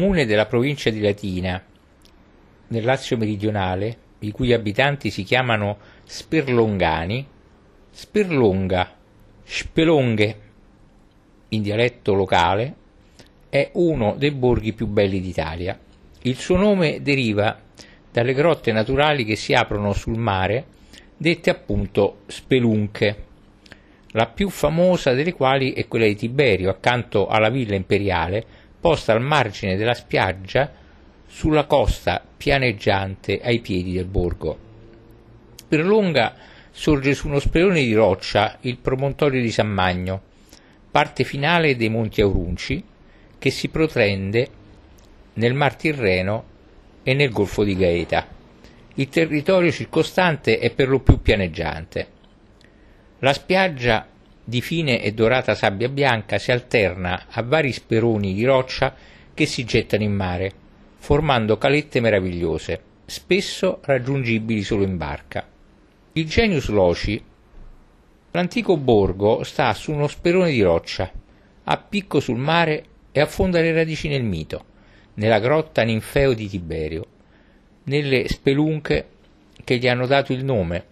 comune della provincia di Latina, nel Lazio meridionale, i cui abitanti si chiamano Sperlongani, Sperlonga, Spelonghe, in dialetto locale, è uno dei borghi più belli d'Italia. Il suo nome deriva dalle grotte naturali che si aprono sul mare, dette appunto spelunche, la più famosa delle quali è quella di Tiberio, accanto alla villa imperiale, posta al margine della spiaggia sulla costa pianeggiante ai piedi del borgo. Per lunga sorge su uno spelone di roccia il promontorio di San Magno, parte finale dei Monti Aurunci, che si protrende nel Mar Tirreno e nel Golfo di Gaeta. Il territorio circostante è per lo più pianeggiante. La spiaggia di fine e dorata sabbia bianca si alterna a vari speroni di roccia che si gettano in mare, formando calette meravigliose, spesso raggiungibili solo in barca. Il Genius Loci, l'antico borgo, sta su uno sperone di roccia, a picco sul mare e affonda le radici nel mito, nella grotta ninfeo di Tiberio, nelle spelunche che gli hanno dato il nome,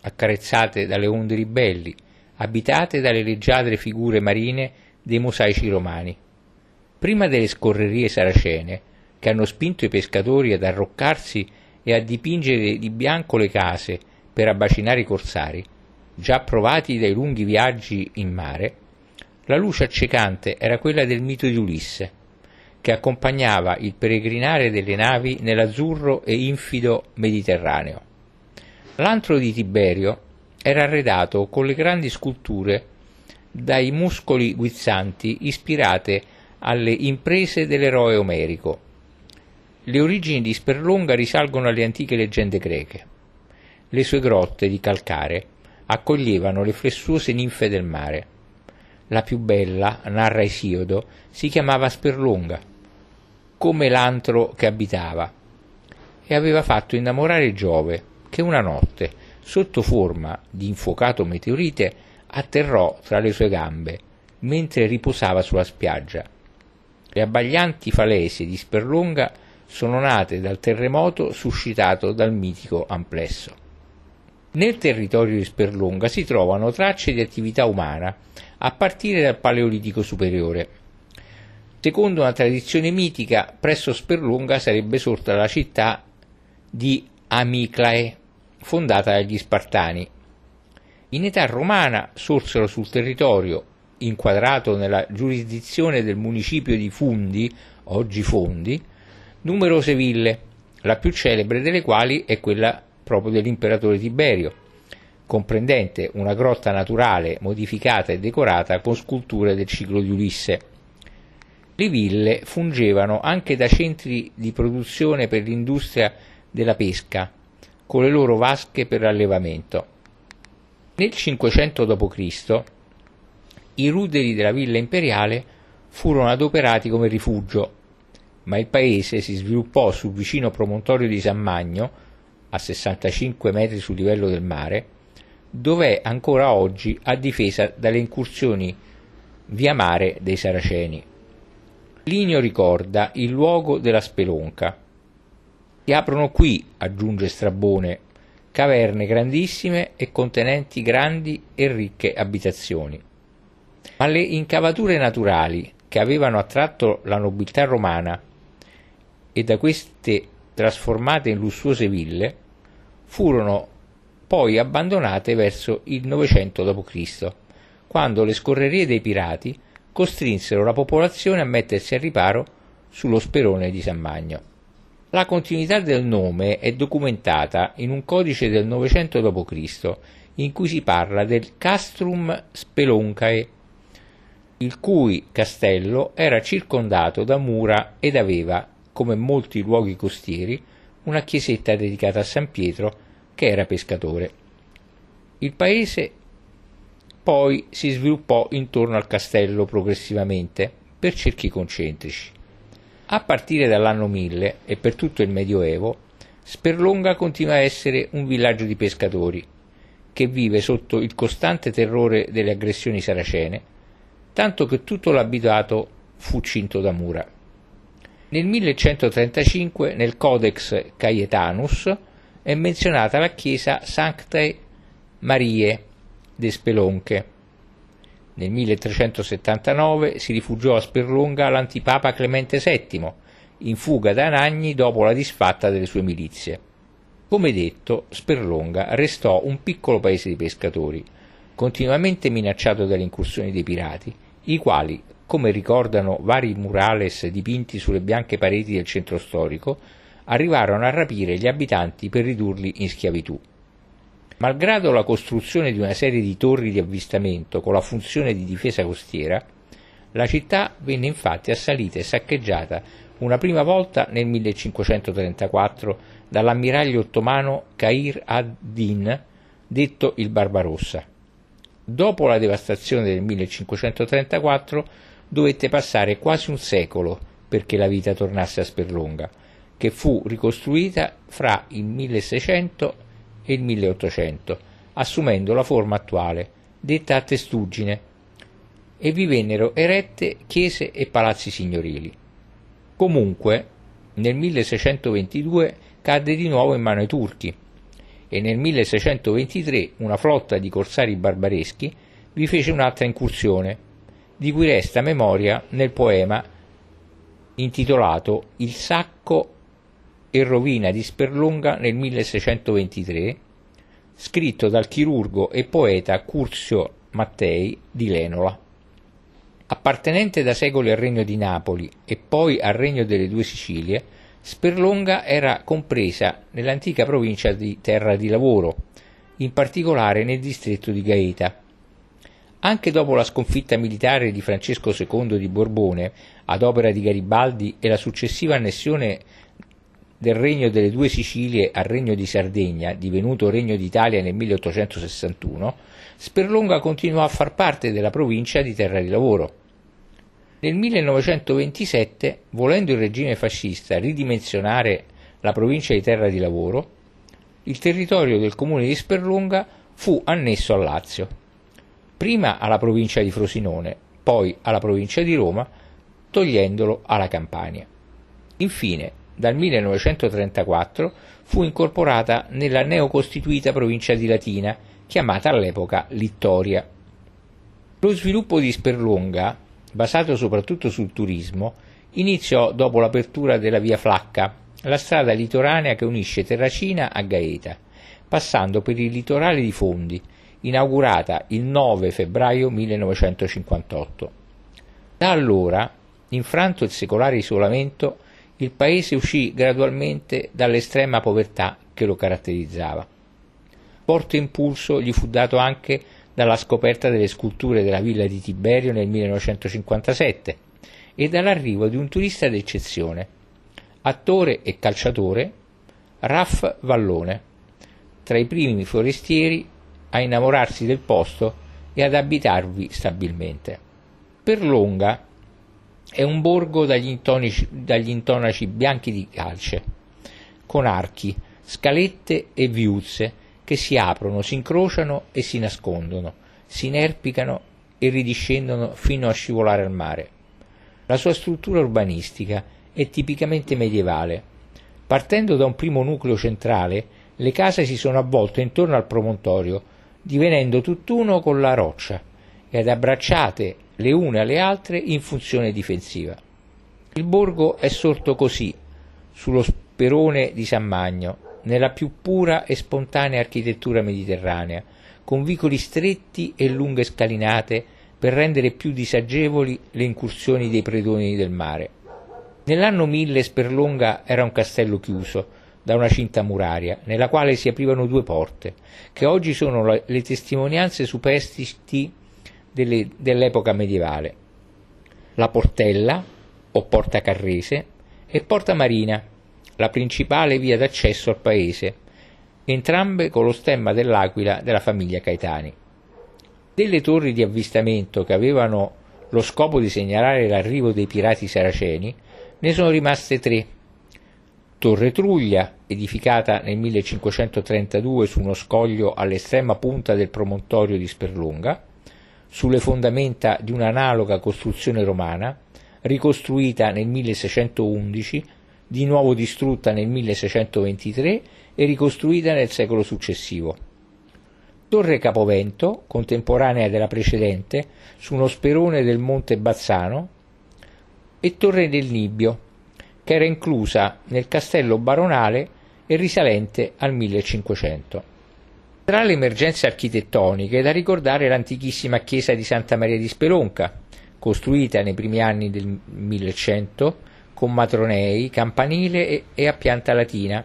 accarezzate dalle onde ribelli, abitate dalle leggiadre figure marine dei mosaici romani. Prima delle scorrerie saracene, che hanno spinto i pescatori ad arroccarsi e a dipingere di bianco le case per abbacinare i corsari, già provati dai lunghi viaggi in mare, la luce accecante era quella del mito di Ulisse, che accompagnava il peregrinare delle navi nell'azzurro e infido Mediterraneo. L'antro di Tiberio era arredato con le grandi sculture dai muscoli guizzanti ispirate alle imprese dell'eroe omerico. Le origini di Sperlonga risalgono alle antiche leggende greche. Le sue grotte di calcare accoglievano le flessuose ninfe del mare. La più bella, narra Esiodo, si chiamava Sperlonga, come l'antro che abitava, e aveva fatto innamorare Giove, che una notte, sotto forma di infuocato meteorite, atterrò tra le sue gambe, mentre riposava sulla spiaggia. Le abbaglianti falesie di Sperlonga sono nate dal terremoto suscitato dal mitico amplesso. Nel territorio di Sperlonga si trovano tracce di attività umana a partire dal Paleolitico superiore. Secondo una tradizione mitica, presso Sperlonga sarebbe sorta la città di Amiclae, fondata dagli Spartani. In età romana sorsero sul territorio, inquadrato nella giurisdizione del municipio di Fundi, oggi Fondi, numerose ville, la più celebre delle quali è quella proprio dell'imperatore Tiberio, comprendente una grotta naturale modificata e decorata con sculture del ciclo di Ulisse. Le ville fungevano anche da centri di produzione per l'industria della pesca, con le loro vasche per allevamento. Nel 500 d.C. i ruderi della villa imperiale furono adoperati come rifugio, ma il paese si sviluppò sul vicino promontorio di San Magno, a 65 metri sul livello del mare, dove è ancora oggi a difesa dalle incursioni via mare dei Saraceni. Linio ricorda il luogo della spelonca, si aprono qui, aggiunge Strabone, caverne grandissime e contenenti grandi e ricche abitazioni. Ma le incavature naturali che avevano attratto la nobiltà romana e da queste trasformate in lussuose ville furono poi abbandonate verso il 900 d.C., quando le scorrerie dei pirati costrinsero la popolazione a mettersi a riparo sullo sperone di San Magno. La continuità del nome è documentata in un codice del 900 d.C. in cui si parla del Castrum Speloncae, il cui castello era circondato da mura ed aveva, come molti luoghi costieri, una chiesetta dedicata a San Pietro che era pescatore. Il paese poi si sviluppò intorno al castello progressivamente per cerchi concentrici. A partire dall'anno 1000 e per tutto il Medioevo, Sperlonga continua a essere un villaggio di pescatori che vive sotto il costante terrore delle aggressioni saracene, tanto che tutto l'abitato fu cinto da mura. Nel 1135 nel Codex Caetanus è menzionata la chiesa Sanctae Marie de Spelonche. Nel 1379 si rifugiò a Sperlonga l'antipapa Clemente VII, in fuga da Anagni dopo la disfatta delle sue milizie. Come detto, Sperlonga restò un piccolo paese di pescatori, continuamente minacciato dalle incursioni dei pirati, i quali, come ricordano vari murales dipinti sulle bianche pareti del centro storico, arrivarono a rapire gli abitanti per ridurli in schiavitù. Malgrado la costruzione di una serie di torri di avvistamento con la funzione di difesa costiera, la città venne infatti assalita e saccheggiata una prima volta nel 1534 dall'ammiraglio ottomano Cair ad-Din, detto il Barbarossa. Dopo la devastazione del 1534 dovette passare quasi un secolo perché la vita tornasse a Sperlonga, che fu ricostruita fra il 1600 e il 1800, assumendo la forma attuale, detta a testuggine, e vi vennero erette chiese e palazzi signorili. Comunque, nel 1622 cadde di nuovo in mano ai turchi e nel 1623 una flotta di corsari barbareschi vi fece un'altra incursione, di cui resta memoria nel poema intitolato Il sacco e rovina di Sperlonga nel 1623, scritto dal chirurgo e poeta Curzio Mattei di Lenola. Appartenente da secoli al regno di Napoli e poi al regno delle due Sicilie, Sperlonga era compresa nell'antica provincia di Terra di Lavoro, in particolare nel distretto di Gaeta. Anche dopo la sconfitta militare di Francesco II di Borbone ad opera di Garibaldi e la successiva annessione del Regno delle Due Sicilie al Regno di Sardegna, divenuto Regno d'Italia nel 1861, Sperlonga continuò a far parte della provincia di Terra di Lavoro. Nel 1927, volendo il regime fascista ridimensionare la provincia di Terra di Lavoro, il territorio del comune di Sperlonga fu annesso al Lazio, prima alla provincia di Frosinone, poi alla provincia di Roma, togliendolo alla Campania. Infine, dal 1934 fu incorporata nella neocostituita provincia di Latina, chiamata all'epoca Littoria. Lo sviluppo di Sperlonga, basato soprattutto sul turismo, iniziò dopo l'apertura della via Flacca, la strada litoranea che unisce Terracina a Gaeta, passando per il litorale di Fondi, inaugurata il 9 febbraio 1958. Da allora, infranto il secolare isolamento, il paese uscì gradualmente dall'estrema povertà che lo caratterizzava. Forte impulso gli fu dato anche dalla scoperta delle sculture della villa di Tiberio nel 1957 e dall'arrivo di un turista d'eccezione, attore e calciatore Raff Vallone, tra i primi forestieri a innamorarsi del posto e ad abitarvi stabilmente. Per Longa è un borgo dagli, intonici, dagli intonaci bianchi di calce, con archi, scalette e viuzze che si aprono, si incrociano e si nascondono, si inerpicano e ridiscendono fino a scivolare al mare. La sua struttura urbanistica è tipicamente medievale. Partendo da un primo nucleo centrale, le case si sono avvolte intorno al promontorio, divenendo tutt'uno con la roccia, ed abbracciate le une alle altre in funzione difensiva. Il borgo è sorto così, sullo sperone di San Magno, nella più pura e spontanea architettura mediterranea, con vicoli stretti e lunghe scalinate per rendere più disagevoli le incursioni dei predoni del mare. Nell'anno 1000 Sperlonga era un castello chiuso da una cinta muraria, nella quale si aprivano due porte, che oggi sono le testimonianze superstiti dell'epoca medievale, la Portella o Porta Carrese e Porta Marina, la principale via d'accesso al paese, entrambe con lo stemma dell'aquila della famiglia Caetani. Delle torri di avvistamento che avevano lo scopo di segnalare l'arrivo dei pirati saraceni, ne sono rimaste tre. Torre Truglia, edificata nel 1532 su uno scoglio all'estrema punta del promontorio di Sperlonga, sulle fondamenta di un'analoga costruzione romana, ricostruita nel 1611, di nuovo distrutta nel 1623 e ricostruita nel secolo successivo. Torre Capovento, contemporanea della precedente, su uno sperone del monte Bazzano, e Torre del Nibbio, che era inclusa nel castello baronale e risalente al 1500. Tra le emergenze architettoniche è da ricordare l'antichissima chiesa di Santa Maria di Spelonca, costruita nei primi anni del 1100 con matronei, campanile e, a pianta latina,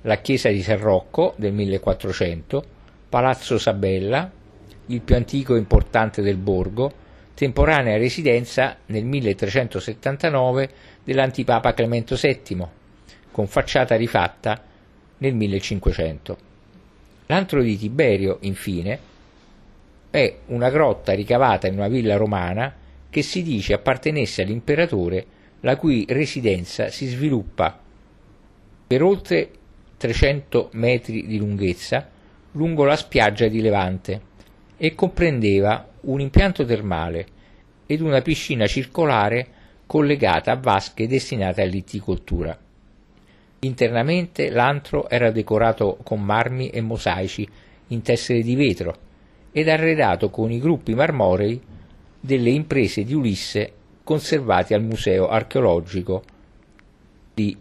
la chiesa di San Rocco del 1400, Palazzo Sabella, il più antico e importante del borgo, temporanea residenza nel 1379 dell'antipapa Clemento VII, con facciata rifatta nel 1500. L'antro di Tiberio, infine, è una grotta ricavata in una villa romana che si dice appartenesse all'imperatore la cui residenza si sviluppa per oltre 300 metri di lunghezza lungo la spiaggia di Levante e comprendeva un impianto termale ed una piscina circolare collegata a vasche destinate all'itticoltura. Internamente l'antro era decorato con marmi e mosaici in tessere di vetro ed arredato con i gruppi marmorei delle imprese di Ulisse conservati al Museo archeologico di